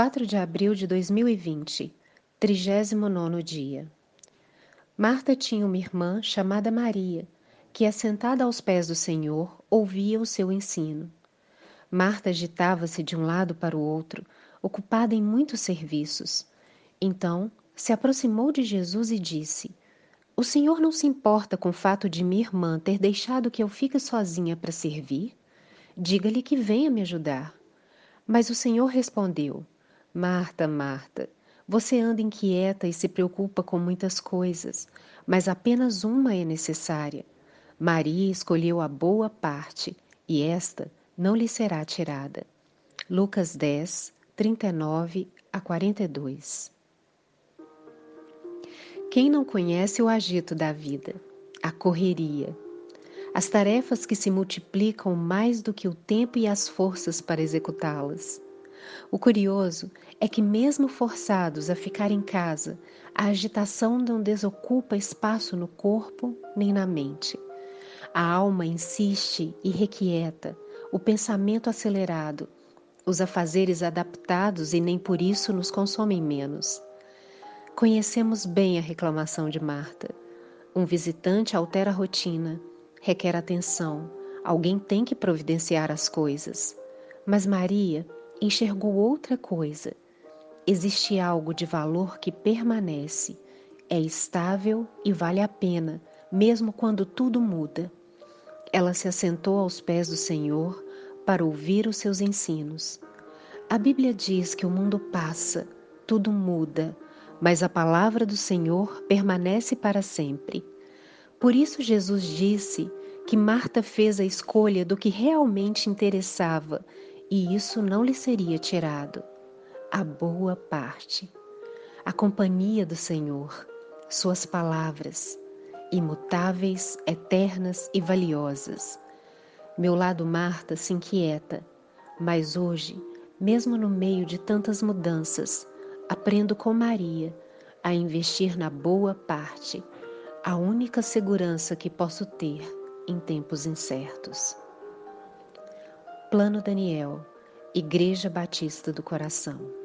4 de abril de 2020, 39 dia. Marta tinha uma irmã chamada Maria, que, assentada aos pés do Senhor, ouvia o seu ensino. Marta agitava-se de um lado para o outro, ocupada em muitos serviços. Então se aproximou de Jesus e disse: O Senhor não se importa com o fato de minha irmã ter deixado que eu fique sozinha para servir? Diga-lhe que venha me ajudar. Mas o Senhor respondeu: Marta, Marta, você anda inquieta e se preocupa com muitas coisas, mas apenas uma é necessária. Maria escolheu a boa parte, e esta não lhe será tirada. Lucas 10, 39 a 42 Quem não conhece o agito da vida, a correria, as tarefas que se multiplicam mais do que o tempo e as forças para executá-las? O curioso é que, mesmo forçados a ficar em casa, a agitação não desocupa espaço no corpo nem na mente. A alma insiste e requieta, o pensamento acelerado, os afazeres adaptados e nem por isso nos consomem menos. Conhecemos bem a reclamação de Marta. Um visitante altera a rotina, requer atenção, alguém tem que providenciar as coisas. Mas Maria enxergou outra coisa. Existe algo de valor que permanece, é estável e vale a pena, mesmo quando tudo muda. Ela se assentou aos pés do Senhor para ouvir os seus ensinos. A Bíblia diz que o mundo passa, tudo muda, mas a palavra do Senhor permanece para sempre. Por isso, Jesus disse que Marta fez a escolha do que realmente interessava e isso não lhe seria tirado. A boa parte, a companhia do Senhor, Suas palavras, imutáveis, eternas e valiosas. Meu lado Marta se inquieta, mas hoje, mesmo no meio de tantas mudanças, aprendo com Maria a investir na boa parte, a única segurança que posso ter em tempos incertos. Plano Daniel, Igreja Batista do Coração.